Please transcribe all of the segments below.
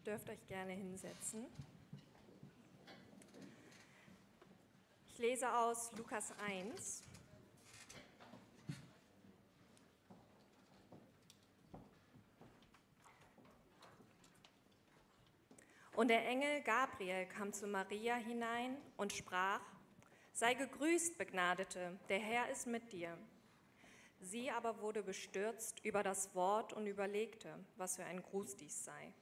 Ihr dürft euch gerne hinsetzen. Ich lese aus Lukas 1. Und der Engel Gabriel kam zu Maria hinein und sprach, Sei gegrüßt, Begnadete, der Herr ist mit dir. Sie aber wurde bestürzt über das Wort und überlegte, was für ein Gruß dies sei.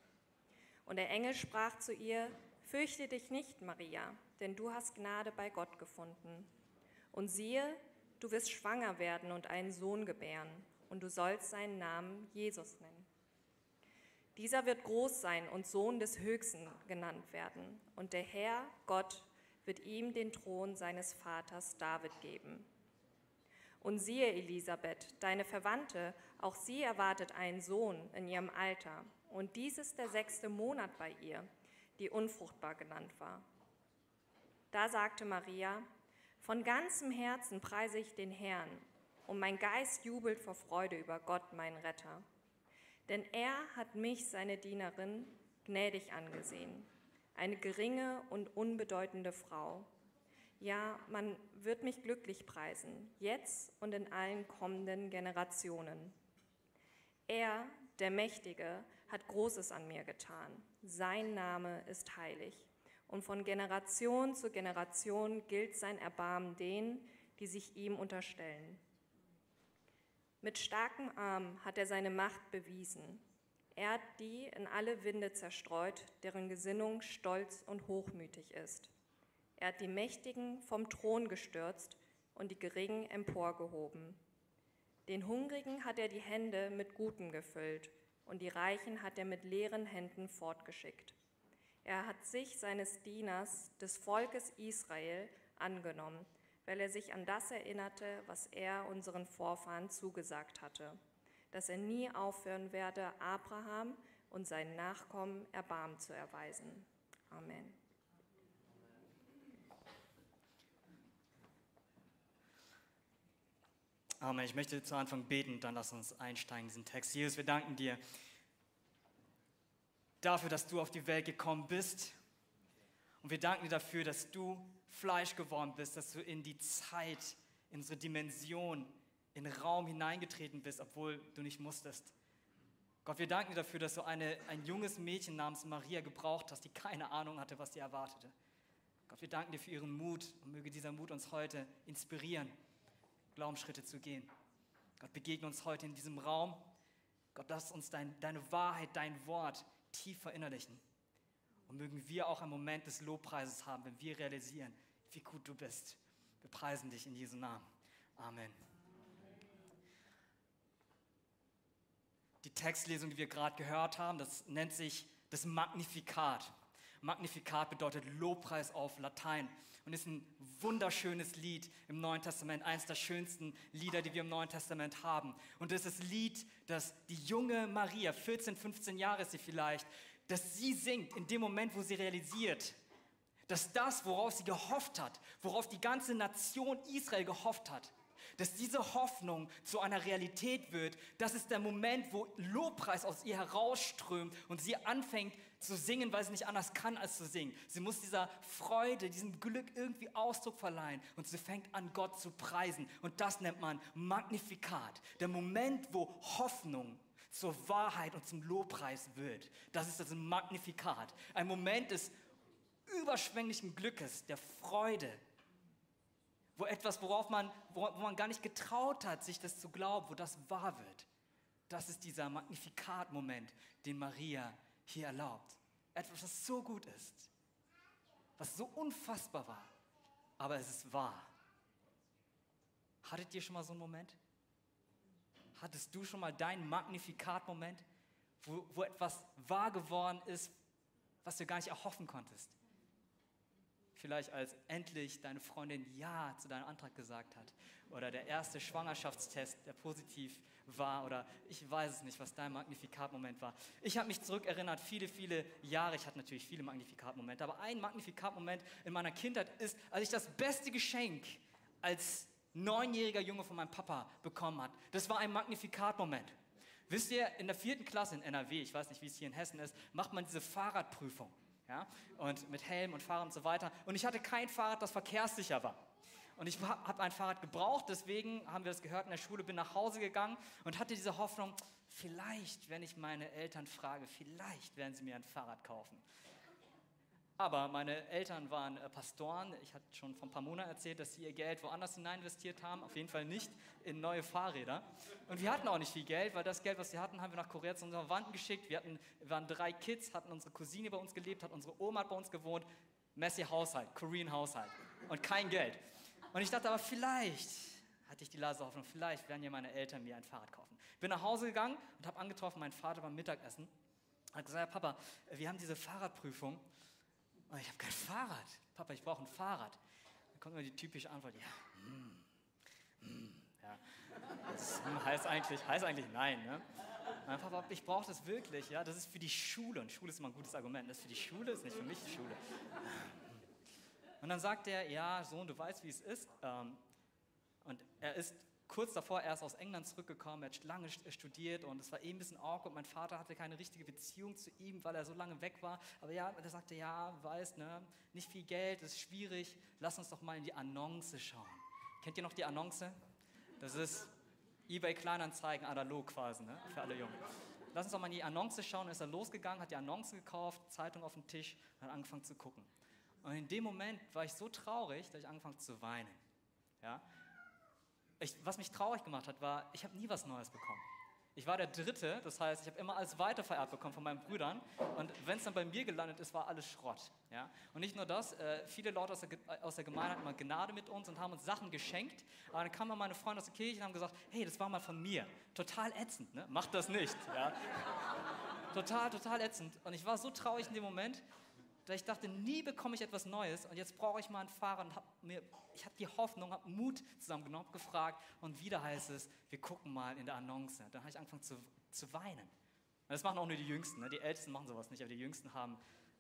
Und der Engel sprach zu ihr, Fürchte dich nicht, Maria, denn du hast Gnade bei Gott gefunden. Und siehe, du wirst schwanger werden und einen Sohn gebären, und du sollst seinen Namen Jesus nennen. Dieser wird groß sein und Sohn des Höchsten genannt werden, und der Herr, Gott, wird ihm den Thron seines Vaters David geben. Und siehe, Elisabeth, deine Verwandte, auch sie erwartet einen Sohn in ihrem Alter, und dies ist der sechste Monat bei ihr, die unfruchtbar genannt war. Da sagte Maria, von ganzem Herzen preise ich den Herrn, und mein Geist jubelt vor Freude über Gott, mein Retter. Denn er hat mich, seine Dienerin, gnädig angesehen eine geringe und unbedeutende Frau. Ja, man wird mich glücklich preisen, jetzt und in allen kommenden Generationen. Er, der Mächtige, hat Großes an mir getan. Sein Name ist heilig. Und von Generation zu Generation gilt sein Erbarmen denen, die sich ihm unterstellen. Mit starkem Arm hat er seine Macht bewiesen. Er hat die in alle Winde zerstreut, deren Gesinnung stolz und hochmütig ist. Er hat die Mächtigen vom Thron gestürzt und die Geringen emporgehoben. Den Hungrigen hat er die Hände mit Gutem gefüllt und die Reichen hat er mit leeren Händen fortgeschickt. Er hat sich seines Dieners, des Volkes Israel, angenommen, weil er sich an das erinnerte, was er unseren Vorfahren zugesagt hatte dass er nie aufhören werde, Abraham und seinen Nachkommen Erbarmen zu erweisen. Amen. Amen. Ich möchte zu Anfang beten, dann lass uns einsteigen in diesen Text. Jesus, wir danken dir dafür, dass du auf die Welt gekommen bist. Und wir danken dir dafür, dass du Fleisch geworden bist, dass du in die Zeit, in unsere Dimension in den Raum hineingetreten bist, obwohl du nicht musstest. Gott, wir danken dir dafür, dass du eine, ein junges Mädchen namens Maria gebraucht hast, die keine Ahnung hatte, was sie erwartete. Gott, wir danken dir für ihren Mut und möge dieser Mut uns heute inspirieren, Glaubensschritte zu gehen. Gott, begegne uns heute in diesem Raum. Gott, lass uns dein, deine Wahrheit, dein Wort tief verinnerlichen. Und mögen wir auch einen Moment des Lobpreises haben, wenn wir realisieren, wie gut du bist. Wir preisen dich in Jesu Namen. Amen. die Textlesung, die wir gerade gehört haben, das nennt sich das Magnifikat. Magnifikat bedeutet Lobpreis auf Latein und ist ein wunderschönes Lied im Neuen Testament, eines der schönsten Lieder, die wir im Neuen Testament haben. Und das ist das Lied, das die junge Maria, 14, 15 Jahre ist sie vielleicht, dass sie singt in dem Moment, wo sie realisiert, dass das, worauf sie gehofft hat, worauf die ganze Nation Israel gehofft hat, dass diese Hoffnung zu einer Realität wird, das ist der Moment, wo Lobpreis aus ihr herausströmt und sie anfängt zu singen, weil sie nicht anders kann als zu singen. Sie muss dieser Freude, diesem Glück irgendwie Ausdruck verleihen und sie fängt an, Gott zu preisen. Und das nennt man Magnifikat. Der Moment, wo Hoffnung zur Wahrheit und zum Lobpreis wird. Das ist das Magnifikat. Ein Moment des überschwänglichen Glückes, der Freude, wo etwas, worauf man, wo, man gar nicht getraut hat, sich das zu glauben, wo das wahr wird. Das ist dieser Magnifikat-Moment, den Maria hier erlaubt. Etwas, was so gut ist, was so unfassbar war, aber es ist wahr. Hattet ihr schon mal so einen Moment? Hattest du schon mal deinen Magnifikat-Moment, wo, wo etwas wahr geworden ist, was du gar nicht erhoffen konntest? Vielleicht als endlich deine Freundin Ja zu deinem Antrag gesagt hat. Oder der erste Schwangerschaftstest, der positiv war. Oder ich weiß es nicht, was dein Magnifikatmoment war. Ich habe mich zurückerinnert, viele, viele Jahre. Ich hatte natürlich viele Magnifikatmomente. Aber ein Magnifikatmoment in meiner Kindheit ist, als ich das beste Geschenk als neunjähriger Junge von meinem Papa bekommen hat. Das war ein Magnifikatmoment. Wisst ihr, in der vierten Klasse in NRW, ich weiß nicht, wie es hier in Hessen ist, macht man diese Fahrradprüfung. Ja? Und mit Helm und Fahrrad und so weiter. Und ich hatte kein Fahrrad, das verkehrssicher war. Und ich habe ein Fahrrad gebraucht, deswegen haben wir das gehört in der Schule, bin nach Hause gegangen und hatte diese Hoffnung, vielleicht, wenn ich meine Eltern frage, vielleicht werden sie mir ein Fahrrad kaufen. Aber meine Eltern waren äh, Pastoren. Ich hatte schon vor ein paar Monaten erzählt, dass sie ihr Geld woanders hinein investiert haben. Auf jeden Fall nicht in neue Fahrräder. Und wir hatten auch nicht viel Geld, weil das Geld, was wir hatten, haben wir nach Korea zu unseren Verwandten geschickt. Wir, hatten, waren drei Kids, hatten unsere Cousine bei uns gelebt, hat unsere Oma bei uns gewohnt. Messi Haushalt, Korean Haushalt. Und kein Geld. Und ich dachte aber, vielleicht hatte ich die leise Hoffnung, vielleicht werden ja meine Eltern mir ein Fahrrad kaufen. Bin nach Hause gegangen und habe angetroffen, meinen Vater beim Mittagessen. Hat gesagt, Papa, wir haben diese Fahrradprüfung und ich habe kein Fahrrad. Papa, ich brauche ein Fahrrad. Dann kommt immer die typische Antwort, ja, hm, hm, ja. Das heißt eigentlich, heißt eigentlich nein. Ne? Mein Papa, ich brauche das wirklich. Ja? Das ist für die Schule. Und Schule ist immer ein gutes Argument. Das ist für die Schule, ist nicht für mich die Schule. Und dann sagt er, ja, Sohn, du weißt, wie es ist. Ähm, und er ist kurz davor erst aus England zurückgekommen, er hat lange studiert und es war eh ein bisschen awkward. Mein Vater hatte keine richtige Beziehung zu ihm, weil er so lange weg war. Aber ja, er sagte, ja, weißt, ne, nicht viel Geld, ist schwierig, lass uns doch mal in die Annonce schauen. Kennt ihr noch die Annonce? Das ist eBay Kleinanzeigen analog quasi, ne, für alle Jungen. Lass uns doch mal in die Annonce schauen. Dann ist er losgegangen, hat die Annonce gekauft, Zeitung auf den Tisch und hat angefangen zu gucken. Und in dem Moment war ich so traurig, dass ich angefangen zu weinen. Ja? Ich, was mich traurig gemacht hat, war, ich habe nie was Neues bekommen. Ich war der Dritte, das heißt, ich habe immer alles weiter vererbt bekommen von meinen Brüdern. Und wenn es dann bei mir gelandet ist, war alles Schrott. Ja? Und nicht nur das, äh, viele Leute aus der, aus der Gemeinde hatten immer Gnade mit uns und haben uns Sachen geschenkt. Aber dann kamen meine Freunde aus der Kirche und haben gesagt, hey, das war mal von mir. Total ätzend, ne? macht das nicht. Ja? total, total ätzend. Und ich war so traurig in dem Moment dass ich dachte, nie bekomme ich etwas Neues und jetzt brauche ich mal ein Fahrer und hab mir, ich habe die Hoffnung, habe Mut zusammengenommen, gefragt und wieder heißt es, wir gucken mal in der Annonce. Dann habe ich angefangen zu, zu weinen. Und das machen auch nur die Jüngsten, ne? die Ältesten machen sowas nicht, aber die Jüngsten haben,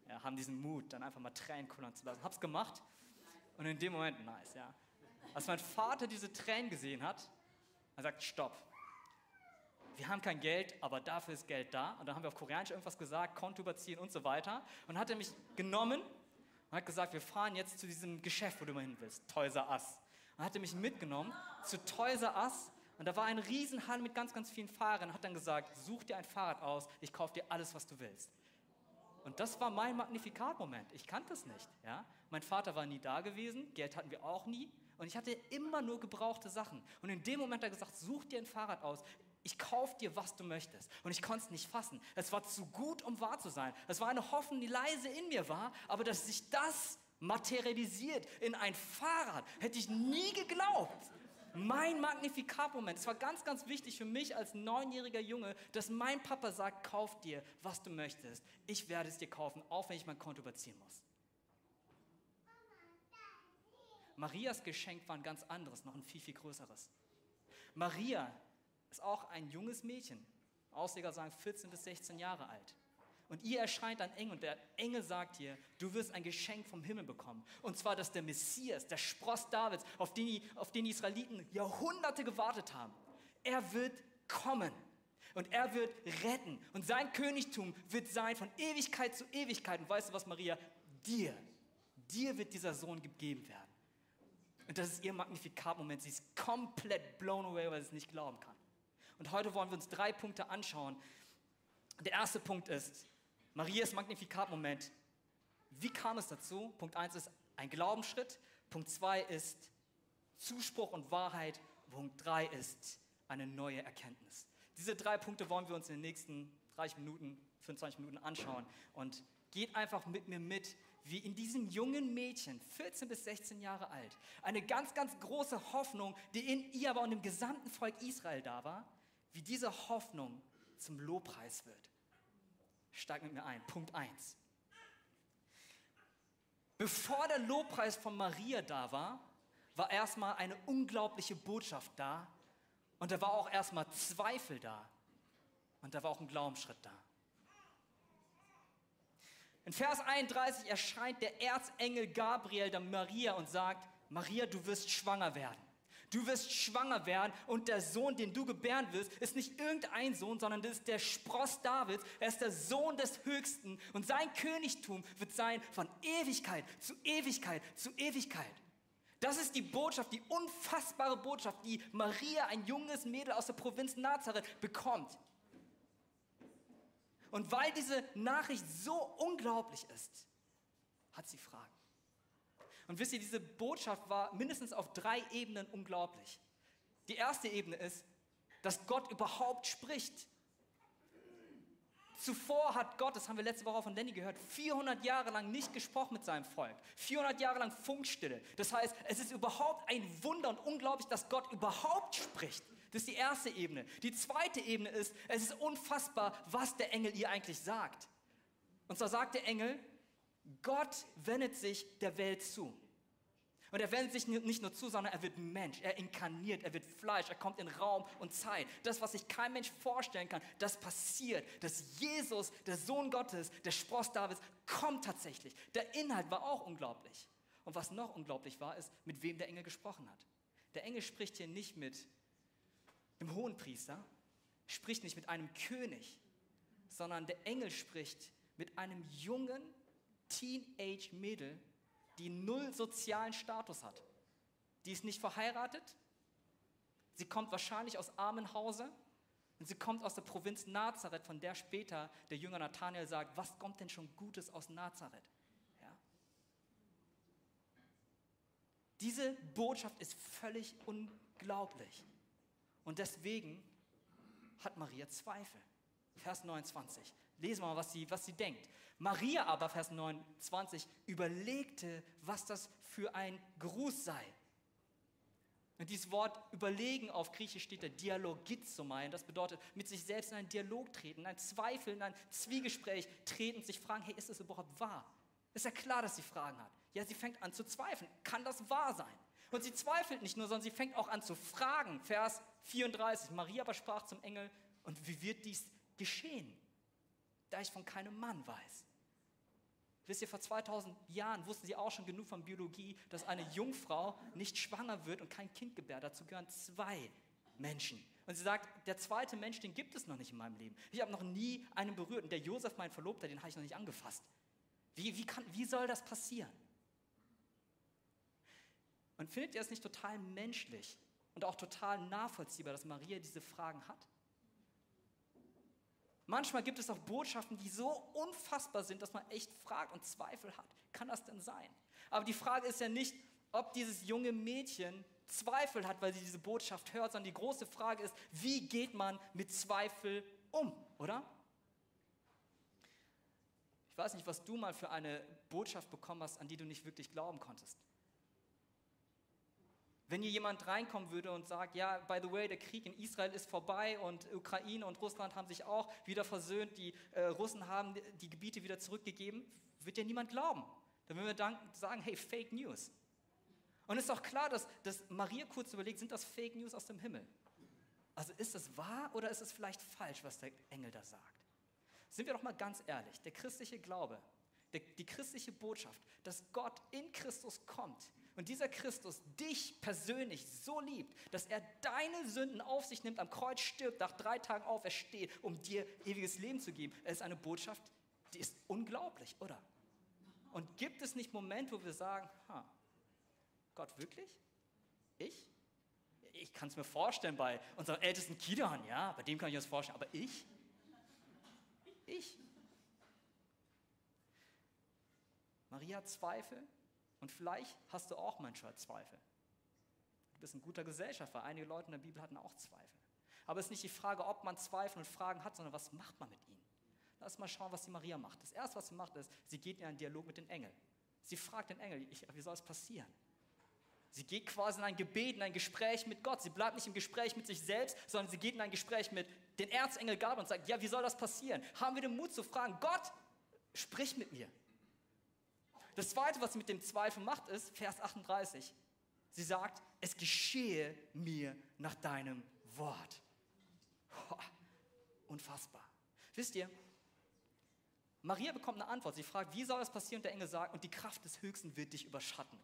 ja, haben diesen Mut, dann einfach mal Tränen kullern zu lassen. Habe es gemacht und in dem Moment, nice, ja. Als mein Vater diese Tränen gesehen hat, er sagt, stopp, wir haben kein Geld, aber dafür ist Geld da. Und dann haben wir auf Koreanisch irgendwas gesagt, Konto überziehen und so weiter. Und dann hat er mich genommen und hat gesagt, wir fahren jetzt zu diesem Geschäft, wo du mal hin willst, Toys R Us. Und hat er mich mitgenommen zu Toys R Us und da war ein Riesenhall mit ganz, ganz vielen Fahrern und hat dann gesagt, such dir ein Fahrrad aus, ich kaufe dir alles, was du willst. Und das war mein Magnifikat-Moment. Ich kannte es nicht. Ja? Mein Vater war nie da gewesen, Geld hatten wir auch nie. Und ich hatte immer nur gebrauchte Sachen. Und in dem Moment hat er gesagt, such dir ein Fahrrad aus ich kaufe dir, was du möchtest. Und ich konnte es nicht fassen. Es war zu gut, um wahr zu sein. Es war eine Hoffnung, die leise in mir war, aber dass sich das materialisiert in ein Fahrrad, hätte ich nie geglaubt. Mein Magnifikat-Moment. Es war ganz, ganz wichtig für mich als neunjähriger Junge, dass mein Papa sagt, kauf dir, was du möchtest. Ich werde es dir kaufen, auch wenn ich mein Konto überziehen muss. Marias Geschenk war ein ganz anderes, noch ein viel, viel größeres. Maria ist auch ein junges Mädchen. Ausleger sagen 14 bis 16 Jahre alt. Und ihr erscheint ein Engel und der Engel sagt ihr, du wirst ein Geschenk vom Himmel bekommen. Und zwar, dass der Messias, der Spross Davids, auf den, die, auf den die Israeliten Jahrhunderte gewartet haben, er wird kommen. Und er wird retten. Und sein Königtum wird sein von Ewigkeit zu Ewigkeit. Und weißt du was, Maria? Dir, dir wird dieser Sohn gegeben werden. Und das ist ihr Magnifikat-Moment. Sie ist komplett blown away, weil sie es nicht glauben kann. Und heute wollen wir uns drei Punkte anschauen. Der erste Punkt ist Marias Magnifikat-Moment. Wie kam es dazu? Punkt 1 ist ein Glaubensschritt. Punkt 2 ist Zuspruch und Wahrheit. Punkt 3 ist eine neue Erkenntnis. Diese drei Punkte wollen wir uns in den nächsten 30 Minuten, 25 Minuten anschauen. Und geht einfach mit mir mit, wie in diesem jungen Mädchen, 14 bis 16 Jahre alt, eine ganz, ganz große Hoffnung, die in ihr, aber und im gesamten Volk Israel da war, wie diese Hoffnung zum Lobpreis wird. Steig mit mir ein. Punkt 1. Bevor der Lobpreis von Maria da war, war erstmal eine unglaubliche Botschaft da und da war auch erstmal Zweifel da und da war auch ein Glaubensschritt da. In Vers 31 erscheint der Erzengel Gabriel der Maria und sagt, Maria, du wirst schwanger werden. Du wirst schwanger werden und der Sohn, den du gebären wirst, ist nicht irgendein Sohn, sondern das ist der Spross Davids. Er ist der Sohn des Höchsten und sein Königtum wird sein von Ewigkeit zu Ewigkeit zu Ewigkeit. Das ist die Botschaft, die unfassbare Botschaft, die Maria, ein junges Mädel aus der Provinz Nazareth, bekommt. Und weil diese Nachricht so unglaublich ist, hat sie Fragen. Und wisst ihr, diese Botschaft war mindestens auf drei Ebenen unglaublich. Die erste Ebene ist, dass Gott überhaupt spricht. Zuvor hat Gott, das haben wir letzte Woche von Danny gehört, 400 Jahre lang nicht gesprochen mit seinem Volk. 400 Jahre lang Funkstille. Das heißt, es ist überhaupt ein Wunder und unglaublich, dass Gott überhaupt spricht. Das ist die erste Ebene. Die zweite Ebene ist, es ist unfassbar, was der Engel ihr eigentlich sagt. Und zwar sagt der Engel, Gott wendet sich der Welt zu. Und er wendet sich nicht nur zu, sondern er wird Mensch, er inkarniert, er wird Fleisch, er kommt in Raum und Zeit. Das, was sich kein Mensch vorstellen kann, das passiert. Dass Jesus, der Sohn Gottes, der Spross Davids, kommt tatsächlich. Der Inhalt war auch unglaublich. Und was noch unglaublich war, ist, mit wem der Engel gesprochen hat. Der Engel spricht hier nicht mit dem Hohenpriester, spricht nicht mit einem König, sondern der Engel spricht mit einem jungen Teenage-Mädel, die null sozialen Status hat. Die ist nicht verheiratet, sie kommt wahrscheinlich aus Armenhause und sie kommt aus der Provinz Nazareth, von der später der Jünger Nathanael sagt, was kommt denn schon Gutes aus Nazareth? Ja. Diese Botschaft ist völlig unglaublich. Und deswegen hat Maria Zweifel. Vers 29. Lesen wir mal, was sie, was sie denkt. Maria aber, Vers 29, überlegte, was das für ein Gruß sei. Und dieses Wort überlegen auf Griechisch steht der Dialogizomai. Das bedeutet, mit sich selbst in einen Dialog treten, in ein Zweifel, in ein Zwiegespräch treten, sich fragen, hey, ist das überhaupt wahr? Ist ja klar, dass sie Fragen hat. Ja, sie fängt an zu zweifeln. Kann das wahr sein? Und sie zweifelt nicht nur, sondern sie fängt auch an zu fragen. Vers 34. Maria aber sprach zum Engel, und wie wird dies geschehen, da ich von keinem Mann weiß? Wisst ihr, vor 2000 Jahren wussten sie auch schon genug von Biologie, dass eine Jungfrau nicht schwanger wird und kein Kind gebärt. Dazu gehören zwei Menschen. Und sie sagt, der zweite Mensch, den gibt es noch nicht in meinem Leben. Ich habe noch nie einen berührt. Und der Josef, mein Verlobter, den habe ich noch nicht angefasst. Wie, wie, kann, wie soll das passieren? Und findet ihr es nicht total menschlich und auch total nachvollziehbar, dass Maria diese Fragen hat? Manchmal gibt es auch Botschaften, die so unfassbar sind, dass man echt fragt und Zweifel hat. Kann das denn sein? Aber die Frage ist ja nicht, ob dieses junge Mädchen Zweifel hat, weil sie diese Botschaft hört, sondern die große Frage ist, wie geht man mit Zweifel um, oder? Ich weiß nicht, was du mal für eine Botschaft bekommen hast, an die du nicht wirklich glauben konntest. Wenn hier jemand reinkommen würde und sagt, ja, by the way, der Krieg in Israel ist vorbei und Ukraine und Russland haben sich auch wieder versöhnt, die äh, Russen haben die Gebiete wieder zurückgegeben, wird ja niemand glauben. Dann würden wir dann sagen, hey, Fake News. Und ist auch klar, dass, dass Maria kurz überlegt, sind das Fake News aus dem Himmel? Also ist es wahr oder ist es vielleicht falsch, was der Engel da sagt? Sind wir doch mal ganz ehrlich, der christliche Glaube, die christliche Botschaft, dass Gott in Christus kommt, und dieser Christus dich persönlich so liebt, dass er deine Sünden auf sich nimmt, am Kreuz stirbt, nach drei Tagen aufersteht, um dir ewiges Leben zu geben, es ist eine Botschaft, die ist unglaublich, oder? Und gibt es nicht Momente, wo wir sagen, ha, Gott wirklich? Ich? Ich kann es mir vorstellen bei unserem ältesten Kidon, ja, bei dem kann ich das vorstellen, aber ich? Ich? Maria Zweifel, und vielleicht hast du auch manchmal Zweifel. Du bist in guter Gesellschaft, weil einige Leute in der Bibel hatten auch Zweifel. Aber es ist nicht die Frage, ob man Zweifel und Fragen hat, sondern was macht man mit ihnen. Lass mal schauen, was die Maria macht. Das Erste, was sie macht, ist, sie geht in einen Dialog mit den Engeln. Sie fragt den Engel, wie soll es passieren? Sie geht quasi in ein Gebet, in ein Gespräch mit Gott. Sie bleibt nicht im Gespräch mit sich selbst, sondern sie geht in ein Gespräch mit den Erzengel Gabriel und sagt, ja, wie soll das passieren? Haben wir den Mut zu fragen, Gott, sprich mit mir. Das Zweite, was sie mit dem Zweifel macht, ist Vers 38. Sie sagt, es geschehe mir nach deinem Wort. unfassbar. Wisst ihr, Maria bekommt eine Antwort. Sie fragt, wie soll das passieren? Und der Engel sagt, und die Kraft des Höchsten wird dich überschatten.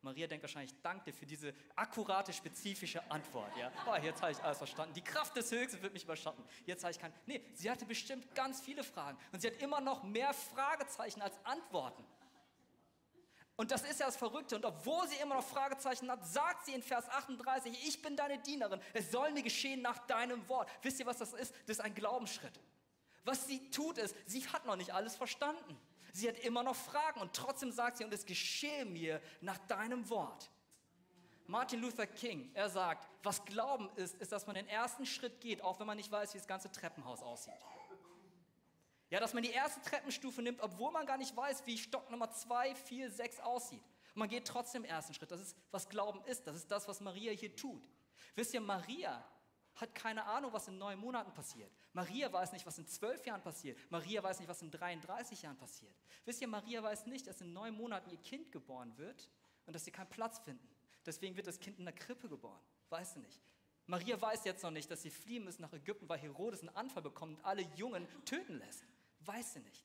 Maria denkt wahrscheinlich, danke für diese akkurate, spezifische Antwort. Ja? Oh, jetzt habe ich alles verstanden. Die Kraft des Höchsten wird mich überschatten. Jetzt habe ich keinen. Nee, sie hatte bestimmt ganz viele Fragen. Und sie hat immer noch mehr Fragezeichen als Antworten. Und das ist ja das Verrückte. Und obwohl sie immer noch Fragezeichen hat, sagt sie in Vers 38, ich bin deine Dienerin. Es soll mir geschehen nach deinem Wort. Wisst ihr, was das ist? Das ist ein Glaubensschritt. Was sie tut ist, sie hat noch nicht alles verstanden. Sie hat immer noch Fragen und trotzdem sagt sie, und es geschehe mir nach deinem Wort. Martin Luther King, er sagt, was Glauben ist, ist, dass man den ersten Schritt geht, auch wenn man nicht weiß, wie das ganze Treppenhaus aussieht. Ja, dass man die erste Treppenstufe nimmt, obwohl man gar nicht weiß, wie Stock Nummer 2, 4, 6 aussieht. Und man geht trotzdem den ersten Schritt. Das ist, was Glauben ist. Das ist das, was Maria hier tut. Wisst ihr, Maria hat keine Ahnung, was in neun Monaten passiert. Maria weiß nicht, was in zwölf Jahren passiert. Maria weiß nicht, was in 33 Jahren passiert. Wisst ihr, Maria weiß nicht, dass in neun Monaten ihr Kind geboren wird und dass sie keinen Platz finden. Deswegen wird das Kind in der Krippe geboren. Weißt du nicht. Maria weiß jetzt noch nicht, dass sie fliehen müssen nach Ägypten, weil Herodes einen Anfall bekommt und alle Jungen töten lässt. Weiß sie nicht.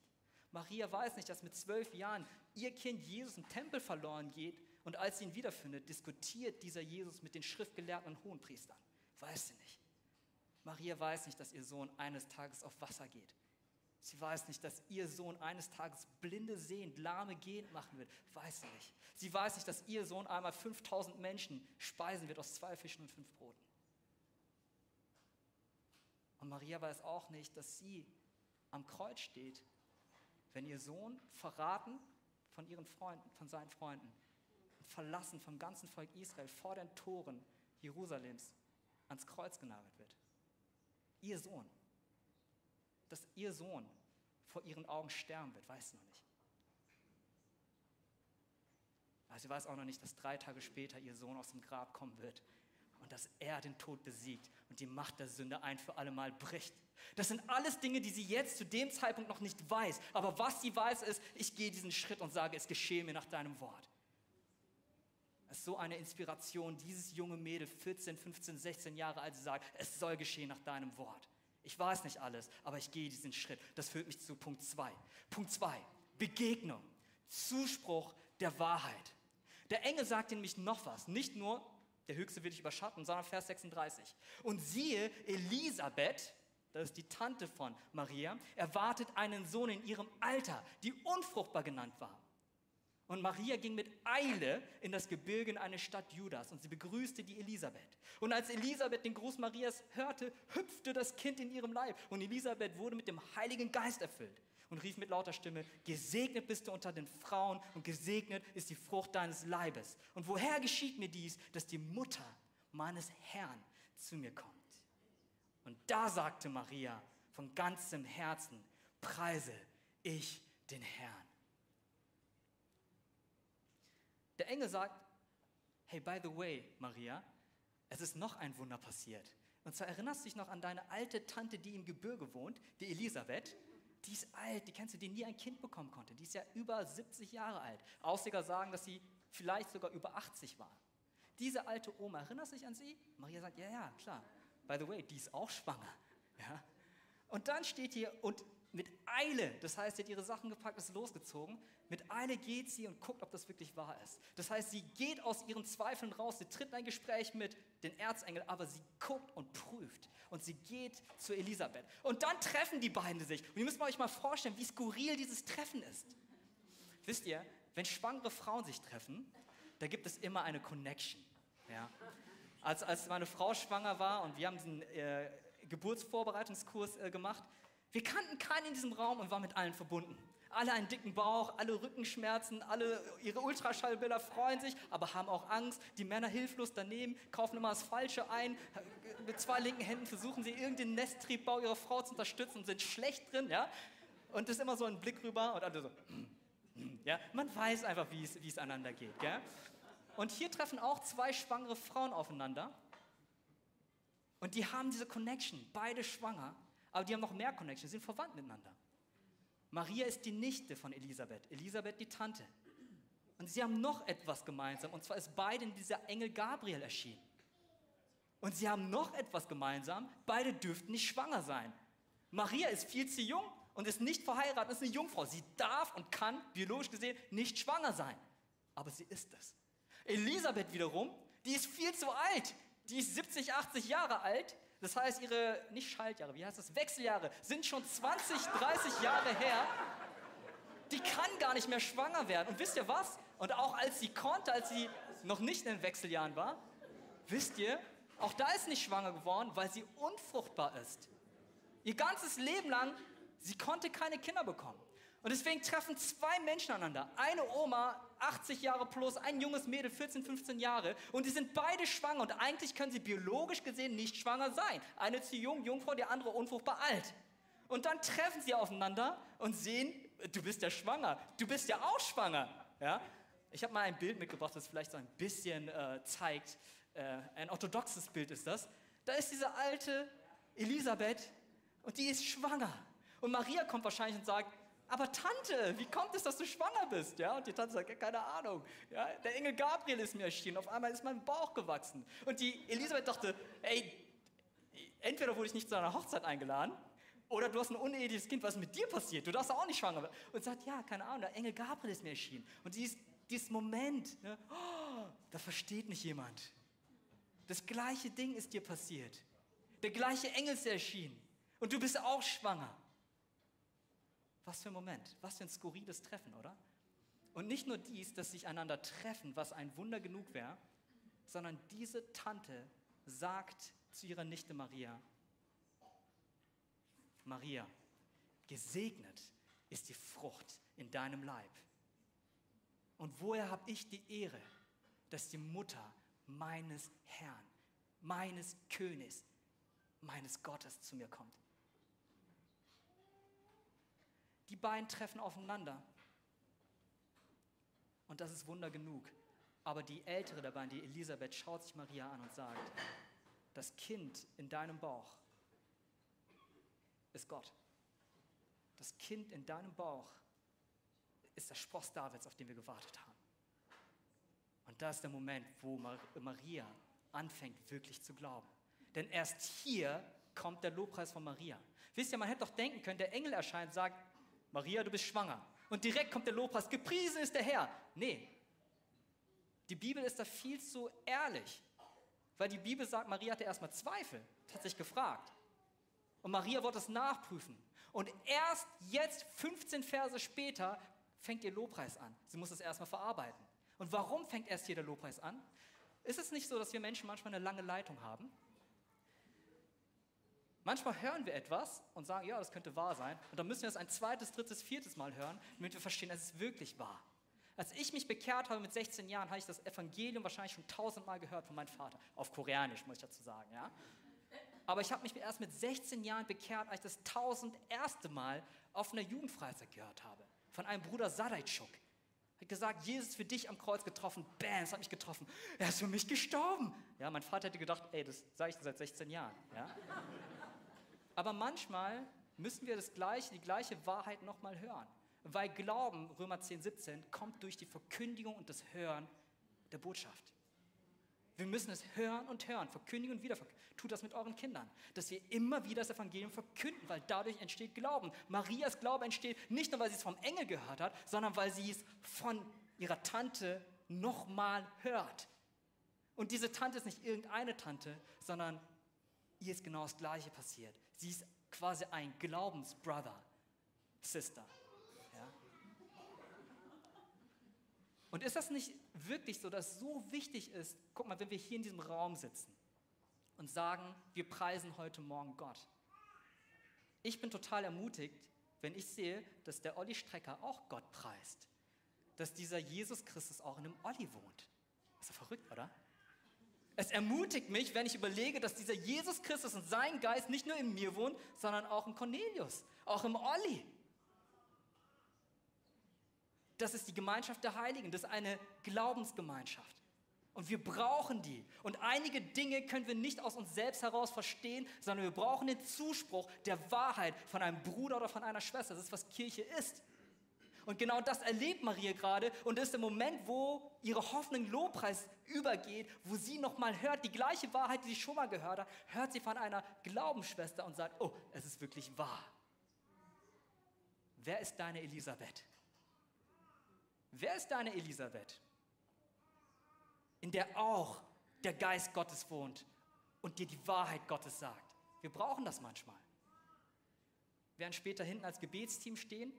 Maria weiß nicht, dass mit zwölf Jahren ihr Kind Jesus im Tempel verloren geht und als sie ihn wiederfindet, diskutiert dieser Jesus mit den Schriftgelehrten und Hohenpriestern. Weiß sie nicht. Maria weiß nicht, dass ihr Sohn eines Tages auf Wasser geht. Sie weiß nicht, dass ihr Sohn eines Tages Blinde sehend, Lahme gehend machen wird. Weiß sie nicht. Sie weiß nicht, dass ihr Sohn einmal 5000 Menschen speisen wird aus zwei Fischen und fünf Broten. Und Maria weiß auch nicht, dass sie am Kreuz steht, wenn ihr Sohn verraten von ihren Freunden, von seinen Freunden und verlassen vom ganzen Volk Israel vor den Toren Jerusalems ans Kreuz genagelt wird. Ihr Sohn, dass ihr Sohn vor ihren Augen sterben wird, weiß noch nicht. Aber sie weiß auch noch nicht, dass drei Tage später ihr Sohn aus dem Grab kommen wird und dass er den Tod besiegt und die Macht der Sünde ein für alle Mal bricht. Das sind alles Dinge, die sie jetzt zu dem Zeitpunkt noch nicht weiß. Aber was sie weiß, ist, ich gehe diesen Schritt und sage, es geschehe mir nach deinem Wort. Es ist so eine Inspiration, dieses junge Mädel, 14, 15, 16 Jahre alt, sie sagt, es soll geschehen nach deinem Wort. Ich weiß nicht alles, aber ich gehe diesen Schritt. Das führt mich zu Punkt 2. Punkt 2, Begegnung, Zuspruch der Wahrheit. Der Engel sagt nämlich noch was, nicht nur, der Höchste wird dich überschatten, sondern Vers 36. Und siehe, Elisabeth, das ist die Tante von Maria, erwartet einen Sohn in ihrem Alter, die unfruchtbar genannt war. Und Maria ging mit Eile in das Gebirge in eine Stadt Judas und sie begrüßte die Elisabeth. Und als Elisabeth den Gruß Marias hörte, hüpfte das Kind in ihrem Leib und Elisabeth wurde mit dem Heiligen Geist erfüllt und rief mit lauter Stimme, gesegnet bist du unter den Frauen und gesegnet ist die Frucht deines Leibes. Und woher geschieht mir dies, dass die Mutter meines Herrn zu mir kommt? Und da sagte Maria von ganzem Herzen, preise ich den Herrn. Der Engel sagt, hey, by the way, Maria, es ist noch ein Wunder passiert. Und zwar erinnerst du dich noch an deine alte Tante, die im Gebirge wohnt, die Elisabeth. Die ist alt, die kennst du, die nie ein Kind bekommen konnte. Die ist ja über 70 Jahre alt. Ausleger sagen, dass sie vielleicht sogar über 80 war. Diese alte Oma, erinnerst du dich an sie? Maria sagt, ja, ja, klar. By the way, die ist auch schwanger. Ja? Und dann steht hier, und mit Eile, das heißt, sie hat ihre Sachen gepackt, ist losgezogen. Mit Eile geht sie und guckt, ob das wirklich wahr ist. Das heißt, sie geht aus ihren Zweifeln raus, sie tritt in ein Gespräch mit den Erzengel, aber sie guckt und prüft. Und sie geht zu Elisabeth. Und dann treffen die beiden sich. Und ihr müsst euch mal vorstellen, wie skurril dieses Treffen ist. Wisst ihr, wenn schwangere Frauen sich treffen, da gibt es immer eine Connection. Ja? Als, als meine Frau schwanger war und wir haben diesen äh, Geburtsvorbereitungskurs äh, gemacht, wir kannten keinen in diesem Raum und waren mit allen verbunden. Alle einen dicken Bauch, alle Rückenschmerzen, alle ihre Ultraschallbilder freuen sich, aber haben auch Angst. Die Männer hilflos daneben, kaufen immer das Falsche ein. Mit zwei linken Händen versuchen sie irgendeinen Nesttriebbau ihrer Frau zu unterstützen und sind schlecht drin, ja. Und das ist immer so ein Blick rüber und alle so, ja. Man weiß einfach, wie es, wie es einander geht, gell? Und hier treffen auch zwei schwangere Frauen aufeinander. Und die haben diese Connection, beide schwanger. Aber die haben noch mehr Connection, sind verwandt miteinander. Maria ist die Nichte von Elisabeth, Elisabeth die Tante. Und sie haben noch etwas gemeinsam, und zwar ist beiden dieser Engel Gabriel erschienen. Und sie haben noch etwas gemeinsam, beide dürften nicht schwanger sein. Maria ist viel zu jung und ist nicht verheiratet, ist eine Jungfrau. Sie darf und kann, biologisch gesehen, nicht schwanger sein. Aber sie ist es. Elisabeth wiederum, die ist viel zu alt. Die ist 70, 80 Jahre alt. Das heißt, ihre, nicht Schaltjahre, wie heißt das, Wechseljahre sind schon 20, 30 Jahre her. Die kann gar nicht mehr schwanger werden. Und wisst ihr was? Und auch als sie konnte, als sie noch nicht in den Wechseljahren war, wisst ihr, auch da ist nicht schwanger geworden, weil sie unfruchtbar ist. Ihr ganzes Leben lang, sie konnte keine Kinder bekommen. Und deswegen treffen zwei Menschen aneinander. Eine Oma, 80 Jahre plus, ein junges Mädel, 14, 15 Jahre. Und die sind beide schwanger. Und eigentlich können sie biologisch gesehen nicht schwanger sein. Eine zu jung, Jungfrau, die andere unfruchtbar alt. Und dann treffen sie aufeinander und sehen, du bist ja schwanger. Du bist ja auch schwanger. Ja? Ich habe mal ein Bild mitgebracht, das vielleicht so ein bisschen äh, zeigt. Äh, ein orthodoxes Bild ist das. Da ist diese alte Elisabeth und die ist schwanger. Und Maria kommt wahrscheinlich und sagt, aber Tante, wie kommt es, dass du schwanger bist? Ja, und die Tante sagt, ja, keine Ahnung. Ja, der Engel Gabriel ist mir erschienen, auf einmal ist mein Bauch gewachsen. Und die Elisabeth dachte, ey, entweder wurde ich nicht zu einer Hochzeit eingeladen, oder du hast ein uneheliches Kind, was mit dir passiert? Du darfst auch nicht schwanger werden. Und sagt, ja, keine Ahnung, der Engel Gabriel ist mir erschienen. Und dieses, dieses Moment, ne, oh, da versteht nicht jemand. Das gleiche Ding ist dir passiert. Der gleiche Engel ist erschienen. Und du bist auch schwanger. Was für ein Moment, was für ein skurriles Treffen, oder? Und nicht nur dies, dass sich einander treffen, was ein Wunder genug wäre, sondern diese Tante sagt zu ihrer Nichte Maria, Maria, gesegnet ist die Frucht in deinem Leib. Und woher habe ich die Ehre, dass die Mutter meines Herrn, meines Königs, meines Gottes zu mir kommt? Die beiden treffen aufeinander. Und das ist Wunder genug. Aber die ältere der beiden, die Elisabeth, schaut sich Maria an und sagt, das Kind in deinem Bauch ist Gott. Das Kind in deinem Bauch ist der Spross Davids, auf den wir gewartet haben. Und da ist der Moment, wo Maria anfängt wirklich zu glauben. Denn erst hier kommt der Lobpreis von Maria. Wisst ihr, man hätte doch denken können, der Engel erscheint und sagt, Maria, du bist schwanger. Und direkt kommt der Lobpreis, gepriesen ist der Herr. Nee, die Bibel ist da viel zu ehrlich. Weil die Bibel sagt, Maria hatte erstmal Zweifel, hat sich gefragt. Und Maria wollte es nachprüfen. Und erst jetzt, 15 Verse später, fängt ihr Lobpreis an. Sie muss es erstmal verarbeiten. Und warum fängt erst hier der Lobpreis an? Ist es nicht so, dass wir Menschen manchmal eine lange Leitung haben? Manchmal hören wir etwas und sagen, ja, das könnte wahr sein. Und dann müssen wir es ein zweites, drittes, viertes Mal hören, damit wir verstehen, es ist wirklich wahr. Als ich mich bekehrt habe mit 16 Jahren, habe ich das Evangelium wahrscheinlich schon tausendmal gehört von meinem Vater. Auf Koreanisch, muss ich dazu sagen. Ja? Aber ich habe mich erst mit 16 Jahren bekehrt, als ich das tausend erste Mal auf einer Jugendfreizeit gehört habe. Von einem Bruder Sadaichuk. Er hat gesagt, Jesus ist für dich am Kreuz getroffen. Bam, es hat mich getroffen. Er ist für mich gestorben. Ja, mein Vater hätte gedacht, ey, das sage ich seit 16 Jahren. Ja? Aber manchmal müssen wir das gleiche, die gleiche Wahrheit nochmal hören. Weil Glauben, Römer 10, 17, kommt durch die Verkündigung und das Hören der Botschaft. Wir müssen es hören und hören, verkündigen und wieder verkündigen. Tut das mit euren Kindern, dass wir immer wieder das Evangelium verkünden, weil dadurch entsteht Glauben. Marias Glaube entsteht nicht nur, weil sie es vom Engel gehört hat, sondern weil sie es von ihrer Tante nochmal hört. Und diese Tante ist nicht irgendeine Tante, sondern ihr ist genau das Gleiche passiert. Sie ist quasi ein Glaubensbrother, Sister. Ja? Und ist das nicht wirklich so, dass so wichtig ist, guck mal, wenn wir hier in diesem Raum sitzen und sagen, wir preisen heute Morgen Gott. Ich bin total ermutigt, wenn ich sehe, dass der Olli Strecker auch Gott preist. Dass dieser Jesus Christus auch in einem Olli wohnt. Ist doch verrückt, oder? Es ermutigt mich, wenn ich überlege, dass dieser Jesus Christus und sein Geist nicht nur in mir wohnt, sondern auch im Cornelius, auch im Olli. Das ist die Gemeinschaft der Heiligen, das ist eine Glaubensgemeinschaft. Und wir brauchen die. Und einige Dinge können wir nicht aus uns selbst heraus verstehen, sondern wir brauchen den Zuspruch der Wahrheit von einem Bruder oder von einer Schwester. Das ist, was Kirche ist. Und genau das erlebt Maria gerade und das ist der Moment, wo ihre Hoffnung Lobpreis übergeht, wo sie nochmal hört, die gleiche Wahrheit, die sie schon mal gehört hat, hört sie von einer Glaubensschwester und sagt, oh, es ist wirklich wahr. Wer ist deine Elisabeth? Wer ist deine Elisabeth? in der auch der Geist Gottes wohnt und dir die Wahrheit Gottes sagt. Wir brauchen das manchmal. Wir werden später hinten als Gebetsteam stehen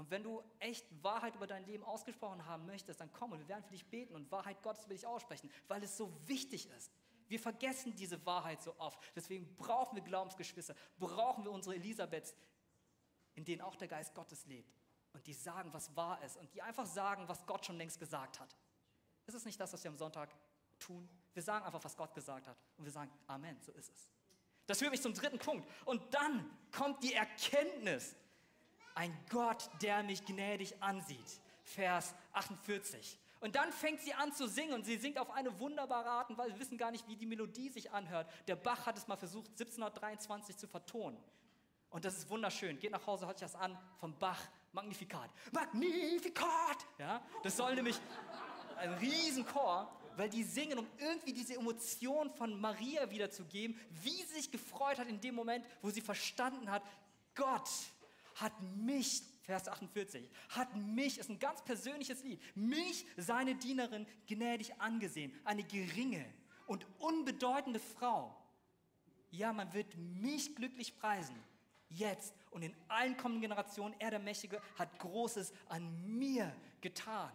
und wenn du echt Wahrheit über dein Leben ausgesprochen haben möchtest, dann komm und wir werden für dich beten und Wahrheit Gottes will dich aussprechen, weil es so wichtig ist. Wir vergessen diese Wahrheit so oft. Deswegen brauchen wir Glaubensgeschwister, brauchen wir unsere Elisabeths, in denen auch der Geist Gottes lebt und die sagen, was wahr ist und die einfach sagen, was Gott schon längst gesagt hat. Ist es nicht das, was wir am Sonntag tun? Wir sagen einfach, was Gott gesagt hat und wir sagen, Amen, so ist es. Das führt mich zum dritten Punkt. Und dann kommt die Erkenntnis. Ein Gott, der mich gnädig ansieht. Vers 48. Und dann fängt sie an zu singen und sie singt auf eine wunderbare Art und Weise. Wir wissen gar nicht, wie die Melodie sich anhört. Der Bach hat es mal versucht, 1723 zu vertonen. Und das ist wunderschön. Geht nach Hause, hört sich das an vom Bach. Magnifikat. Magnifikat! Ja, das soll nämlich ein Riesenchor weil die singen, um irgendwie diese Emotion von Maria wiederzugeben, wie sie sich gefreut hat in dem Moment, wo sie verstanden hat, Gott hat mich, Vers 48, hat mich, ist ein ganz persönliches Lied, mich, seine Dienerin, gnädig angesehen, eine geringe und unbedeutende Frau. Ja, man wird mich glücklich preisen, jetzt und in allen kommenden Generationen. Er, der Mächtige, hat Großes an mir getan.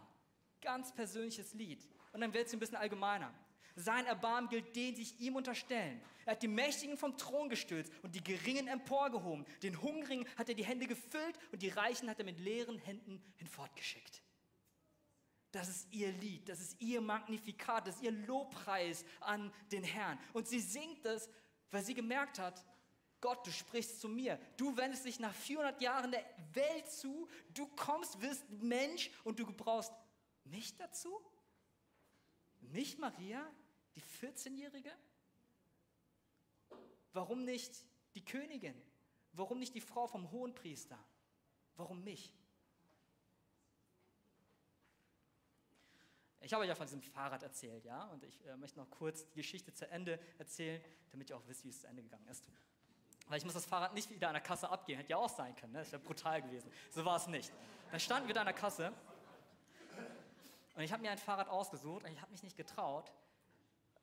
Ganz persönliches Lied. Und dann wird es ein bisschen allgemeiner. Sein Erbarmen gilt denen, die sich ihm unterstellen. Er hat die Mächtigen vom Thron gestürzt und die Geringen emporgehoben. Den Hungrigen hat er die Hände gefüllt und die Reichen hat er mit leeren Händen hinfortgeschickt. Das ist ihr Lied, das ist ihr Magnifikat, das ist ihr Lobpreis an den Herrn. Und sie singt es, weil sie gemerkt hat, Gott, du sprichst zu mir. Du wendest dich nach 400 Jahren der Welt zu. Du kommst, wirst Mensch und du brauchst mich dazu? Nicht Maria, die 14-Jährige? Warum nicht die Königin? Warum nicht die Frau vom Hohenpriester? Warum mich? Ich habe ja von diesem Fahrrad erzählt, ja, und ich äh, möchte noch kurz die Geschichte zu Ende erzählen, damit ihr auch wisst, wie es zu Ende gegangen ist. Weil ich muss das Fahrrad nicht wieder an der Kasse abgeben, hätte ja auch sein können, ne? das wäre brutal gewesen. So war es nicht. Dann standen wir da an der Kasse und ich habe mir ein Fahrrad ausgesucht und ich habe mich nicht getraut,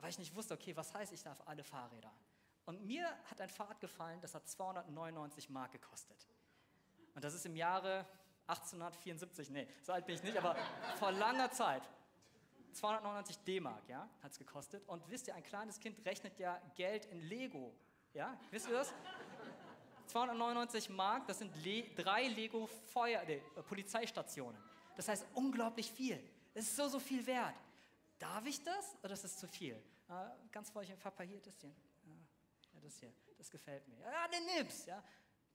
weil ich nicht wusste, okay, was heißt, ich darf alle Fahrräder. Und mir hat ein Fahrrad gefallen, das hat 299 Mark gekostet. Und das ist im Jahre 1874, nee, so alt bin ich nicht, aber vor langer Zeit. 299 D-Mark, ja, hat es gekostet. Und wisst ihr, ein kleines Kind rechnet ja Geld in Lego, ja, wisst ihr das? 299 Mark, das sind Le drei Lego Feuer, äh, Polizeistationen. Das heißt unglaublich viel. Es ist so, so viel wert. Darf ich das oder ist das zu viel? Ganz vorsichtig, Papa, hier, das hier. Ja, das hier, das gefällt mir. Ja, den nimm's. Ja.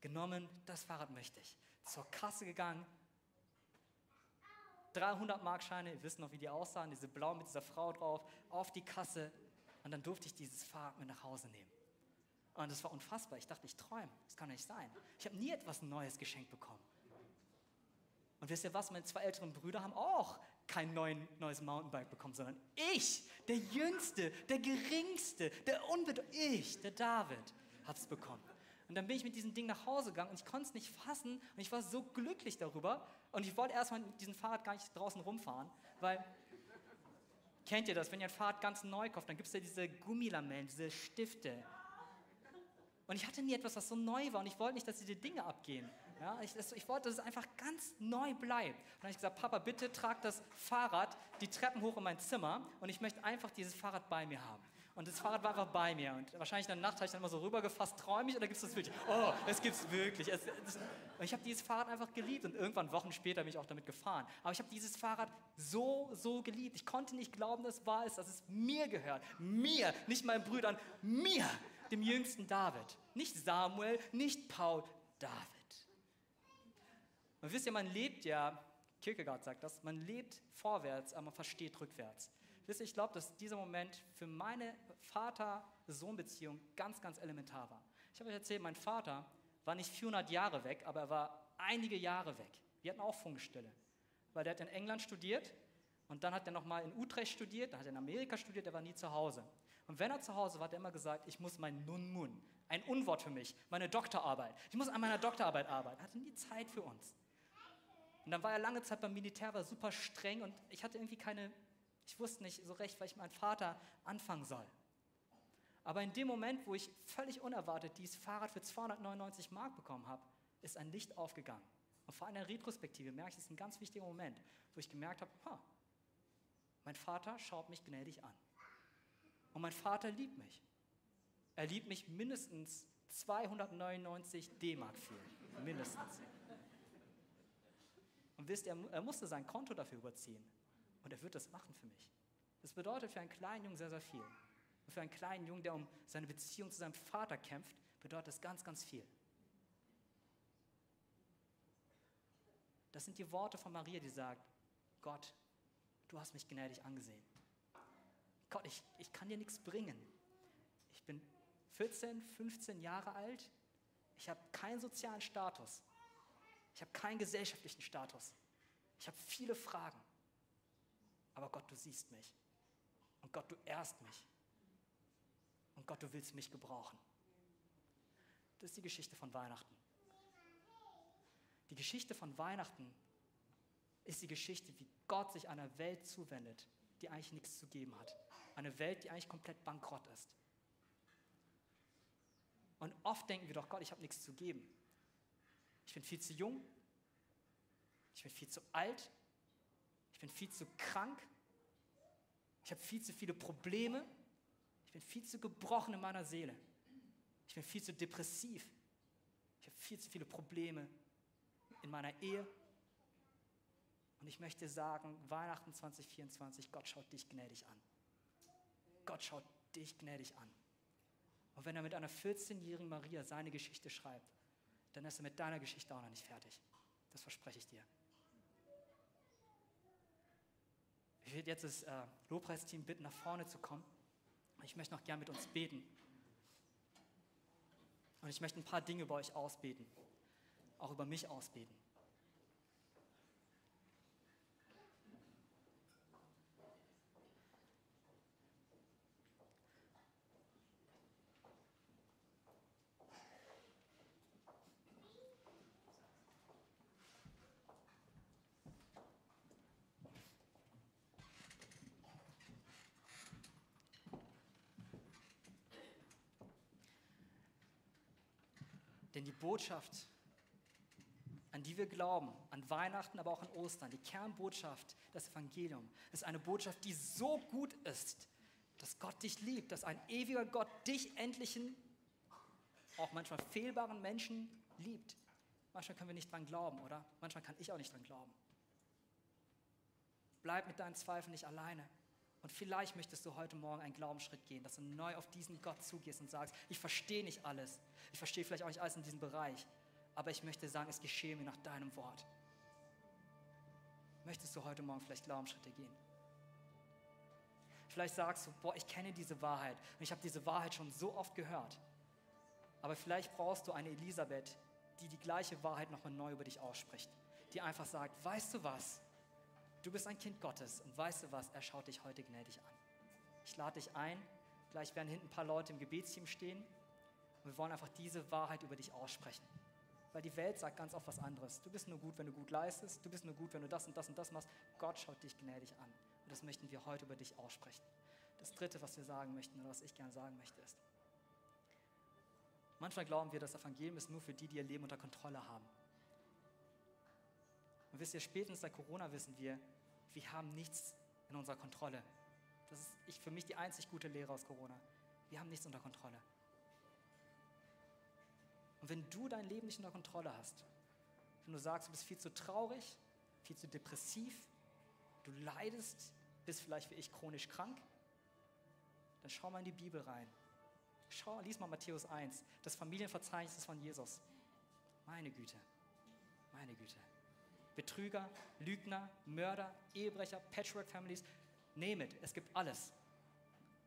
Genommen, das Fahrrad möchte ich. Zur Kasse gegangen. 300 Markscheine, ihr wisst noch, wie die aussahen, diese blau mit dieser Frau drauf, auf die Kasse. Und dann durfte ich dieses Fahrrad mit nach Hause nehmen. Und das war unfassbar. Ich dachte, ich träume. Das kann nicht sein. Ich habe nie etwas Neues geschenkt bekommen. Und wisst ihr was? Meine zwei älteren Brüder haben auch kein neuen, neues Mountainbike bekommen, sondern ich, der Jüngste, der Geringste, der Unbedeutende, ich, der David, hab's bekommen. Und dann bin ich mit diesem Ding nach Hause gegangen und ich konnte es nicht fassen und ich war so glücklich darüber und ich wollte erstmal mit diesem Fahrrad gar nicht draußen rumfahren, weil, kennt ihr das, wenn ihr ein Fahrrad ganz neu kauft, dann gibt es ja diese Gummilamellen, diese Stifte. Und ich hatte nie etwas, was so neu war und ich wollte nicht, dass diese Dinge abgehen. Ja, ich, das, ich wollte, dass es einfach ganz neu bleibt. Und dann habe ich gesagt, Papa, bitte trag das Fahrrad die Treppen hoch in mein Zimmer und ich möchte einfach dieses Fahrrad bei mir haben. Und das Fahrrad war einfach bei mir. Und wahrscheinlich in der Nacht habe ich dann immer so rübergefasst, träume ich oder gibt es das wirklich? Oh, es gibt es wirklich. Und ich habe dieses Fahrrad einfach geliebt und irgendwann Wochen später bin ich auch damit gefahren. Aber ich habe dieses Fahrrad so, so geliebt. Ich konnte nicht glauben, dass es wahr ist, dass es mir gehört. Mir, nicht meinen Brüdern, mir, dem jüngsten David. Nicht Samuel, nicht Paul, David. Und wisst ihr, man lebt ja, Kierkegaard sagt das, man lebt vorwärts, aber man versteht rückwärts. Wisst ihr, ich glaube, dass dieser Moment für meine Vater-Sohn-Beziehung ganz, ganz elementar war. Ich habe euch erzählt, mein Vater war nicht 400 Jahre weg, aber er war einige Jahre weg. Wir hatten auch Funkstille, weil der hat in England studiert und dann hat er nochmal in Utrecht studiert, dann hat er in Amerika studiert, er war nie zu Hause. Und wenn er zu Hause war, hat er immer gesagt, ich muss mein Nun-Mun, ein Unwort für mich, meine Doktorarbeit, ich muss an meiner Doktorarbeit arbeiten. Er hatte nie Zeit für uns. Und dann war er lange Zeit beim Militär, war super streng und ich hatte irgendwie keine, Ich wusste nicht so recht, was ich meinem Vater anfangen soll. Aber in dem Moment, wo ich völlig unerwartet dieses Fahrrad für 299 Mark bekommen habe, ist ein Licht aufgegangen. Und vor einer Retrospektive merke ich, es ist ein ganz wichtiger Moment, wo ich gemerkt habe, ha, mein Vater schaut mich gnädig an. Und mein Vater liebt mich. Er liebt mich mindestens 299 D-Mark für. Mindestens. Und wisst ihr, er musste sein Konto dafür überziehen. Und er wird das machen für mich. Das bedeutet für einen kleinen Jungen sehr, sehr viel. Und für einen kleinen Jungen, der um seine Beziehung zu seinem Vater kämpft, bedeutet das ganz, ganz viel. Das sind die Worte von Maria, die sagt, Gott, du hast mich gnädig angesehen. Gott, ich, ich kann dir nichts bringen. Ich bin 14, 15 Jahre alt. Ich habe keinen sozialen Status. Ich habe keinen gesellschaftlichen Status. Ich habe viele Fragen. Aber Gott, du siehst mich. Und Gott, du ehrst mich. Und Gott, du willst mich gebrauchen. Das ist die Geschichte von Weihnachten. Die Geschichte von Weihnachten ist die Geschichte, wie Gott sich einer Welt zuwendet, die eigentlich nichts zu geben hat. Eine Welt, die eigentlich komplett bankrott ist. Und oft denken wir doch, Gott, ich habe nichts zu geben. Ich bin viel zu jung. Ich bin viel zu alt. Ich bin viel zu krank. Ich habe viel zu viele Probleme. Ich bin viel zu gebrochen in meiner Seele. Ich bin viel zu depressiv. Ich habe viel zu viele Probleme in meiner Ehe. Und ich möchte sagen, Weihnachten 2024, Gott schaut dich gnädig an. Gott schaut dich gnädig an. Und wenn er mit einer 14-jährigen Maria seine Geschichte schreibt, dann ist er mit deiner Geschichte auch noch nicht fertig. Das verspreche ich dir. Ich werde jetzt das äh, Lobpreisteam bitten, nach vorne zu kommen. Ich möchte noch gern mit uns beten. Und ich möchte ein paar Dinge über euch ausbeten, auch über mich ausbeten. Denn die Botschaft, an die wir glauben, an Weihnachten, aber auch an Ostern, die Kernbotschaft, das Evangelium, ist eine Botschaft, die so gut ist, dass Gott dich liebt, dass ein ewiger Gott dich endlichen, auch manchmal fehlbaren Menschen liebt. Manchmal können wir nicht dran glauben, oder? Manchmal kann ich auch nicht dran glauben. Bleib mit deinen Zweifeln nicht alleine. Und vielleicht möchtest du heute Morgen einen Glaubensschritt gehen, dass du neu auf diesen Gott zugehst und sagst, ich verstehe nicht alles. Ich verstehe vielleicht auch nicht alles in diesem Bereich. Aber ich möchte sagen, es geschehe mir nach deinem Wort. Möchtest du heute Morgen vielleicht Glaubensschritte gehen? Vielleicht sagst du, boah, ich kenne diese Wahrheit und ich habe diese Wahrheit schon so oft gehört. Aber vielleicht brauchst du eine Elisabeth, die die gleiche Wahrheit nochmal neu über dich ausspricht. Die einfach sagt, weißt du was? Du bist ein Kind Gottes und weißt du was, er schaut dich heute gnädig an. Ich lade dich ein, gleich werden hinten ein paar Leute im Gebetsteam stehen und wir wollen einfach diese Wahrheit über dich aussprechen. Weil die Welt sagt ganz oft was anderes. Du bist nur gut, wenn du gut leistest, du bist nur gut, wenn du das und das und das machst. Gott schaut dich gnädig an. Und das möchten wir heute über dich aussprechen. Das Dritte, was wir sagen möchten oder was ich gerne sagen möchte, ist, manchmal glauben wir, das Evangelium ist nur für die, die ihr Leben unter Kontrolle haben. Und wisst ihr, spätestens seit Corona wissen wir, wir haben nichts in unserer Kontrolle. Das ist ich, für mich die einzig gute Lehre aus Corona. Wir haben nichts unter Kontrolle. Und wenn du dein Leben nicht unter Kontrolle hast, wenn du sagst, du bist viel zu traurig, viel zu depressiv, du leidest, bist vielleicht wie ich chronisch krank, dann schau mal in die Bibel rein. Schau, lies mal Matthäus 1, das Familienverzeichnis von Jesus. Meine Güte, meine Güte. Betrüger, Lügner, Mörder, Ehebrecher, Patchwork-Families, name it, es gibt alles.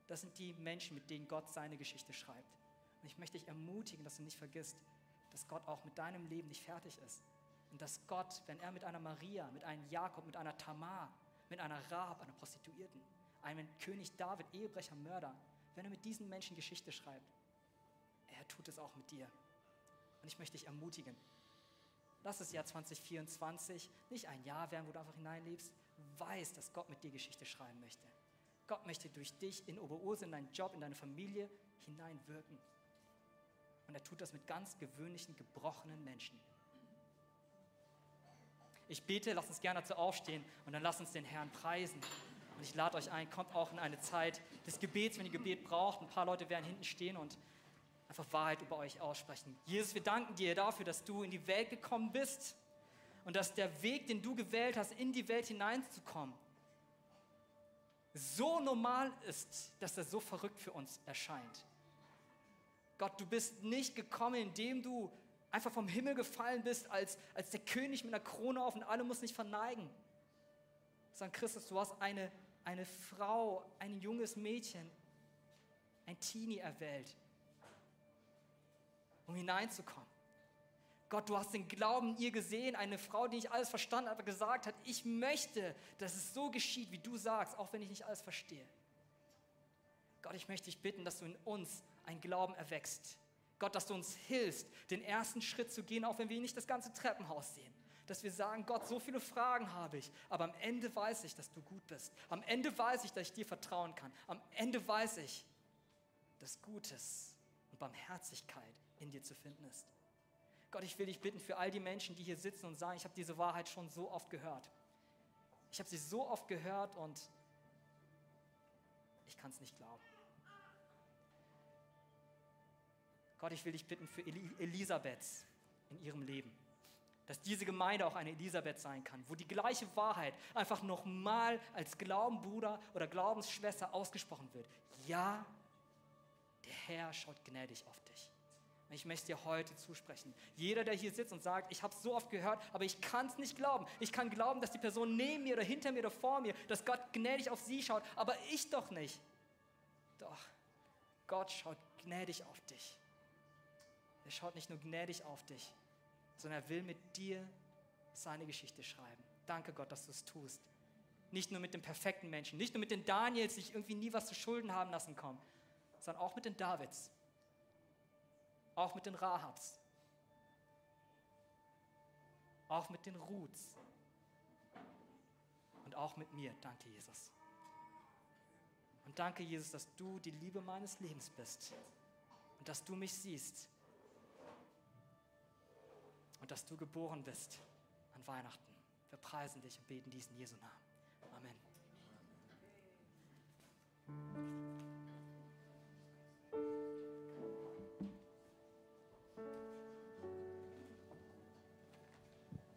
Das sind die Menschen, mit denen Gott seine Geschichte schreibt. Und ich möchte dich ermutigen, dass du nicht vergisst, dass Gott auch mit deinem Leben nicht fertig ist. Und dass Gott, wenn er mit einer Maria, mit einem Jakob, mit einer Tamar, mit einer Rahab, einer Prostituierten, einem König David, Ehebrecher, Mörder, wenn er mit diesen Menschen Geschichte schreibt, er tut es auch mit dir. Und ich möchte dich ermutigen, lass das Jahr 2024 nicht ein Jahr werden, wo du einfach hineinlebst. Weiß, dass Gott mit dir Geschichte schreiben möchte. Gott möchte durch dich in Oberursel, in deinen Job, in deine Familie hineinwirken. Und er tut das mit ganz gewöhnlichen, gebrochenen Menschen. Ich bete, lasst uns gerne dazu aufstehen und dann lasst uns den Herrn preisen. Und ich lade euch ein, kommt auch in eine Zeit des Gebets, wenn ihr Gebet braucht. Ein paar Leute werden hinten stehen und einfach Wahrheit über euch aussprechen. Jesus, wir danken dir dafür, dass du in die Welt gekommen bist und dass der Weg, den du gewählt hast, in die Welt hineinzukommen, so normal ist, dass er so verrückt für uns erscheint. Gott, du bist nicht gekommen, indem du einfach vom Himmel gefallen bist als, als der König mit einer Krone auf und alle mussten sich verneigen. Sondern Christus, du hast eine, eine Frau, ein junges Mädchen, ein Teenie erwählt, um hineinzukommen. Gott, du hast den Glauben in ihr gesehen, eine Frau, die nicht alles verstanden hat, aber gesagt hat, ich möchte, dass es so geschieht, wie du sagst, auch wenn ich nicht alles verstehe. Gott, ich möchte dich bitten, dass du in uns ein Glauben erwächst. Gott, dass du uns hilfst, den ersten Schritt zu gehen, auch wenn wir nicht das ganze Treppenhaus sehen. Dass wir sagen, Gott, so viele Fragen habe ich, aber am Ende weiß ich, dass du gut bist. Am Ende weiß ich, dass ich dir vertrauen kann. Am Ende weiß ich, dass Gutes und Barmherzigkeit in dir zu finden ist. Gott, ich will dich bitten für all die Menschen, die hier sitzen und sagen, ich habe diese Wahrheit schon so oft gehört. Ich habe sie so oft gehört und ich kann es nicht glauben. Gott, ich will dich bitten für Elisabeth in ihrem Leben, dass diese Gemeinde auch eine Elisabeth sein kann, wo die gleiche Wahrheit einfach nochmal als Glaubenbruder oder Glaubensschwester ausgesprochen wird. Ja, der Herr schaut gnädig auf dich. Und ich möchte dir heute zusprechen. Jeder, der hier sitzt und sagt, ich habe es so oft gehört, aber ich kann es nicht glauben. Ich kann glauben, dass die Person neben mir oder hinter mir oder vor mir, dass Gott gnädig auf sie schaut, aber ich doch nicht. Doch, Gott schaut gnädig auf dich. Er schaut nicht nur gnädig auf dich, sondern er will mit dir seine Geschichte schreiben. Danke Gott, dass du es tust. Nicht nur mit den perfekten Menschen, nicht nur mit den Daniels, die sich irgendwie nie was zu Schulden haben lassen kommen, sondern auch mit den Davids, auch mit den Rahabs. Auch mit den Ruths. Und auch mit mir. Danke, Jesus. Und danke, Jesus, dass du die Liebe meines Lebens bist. Und dass du mich siehst. Und dass du geboren bist an Weihnachten. Wir preisen dich und beten dies in Jesu Namen. Amen.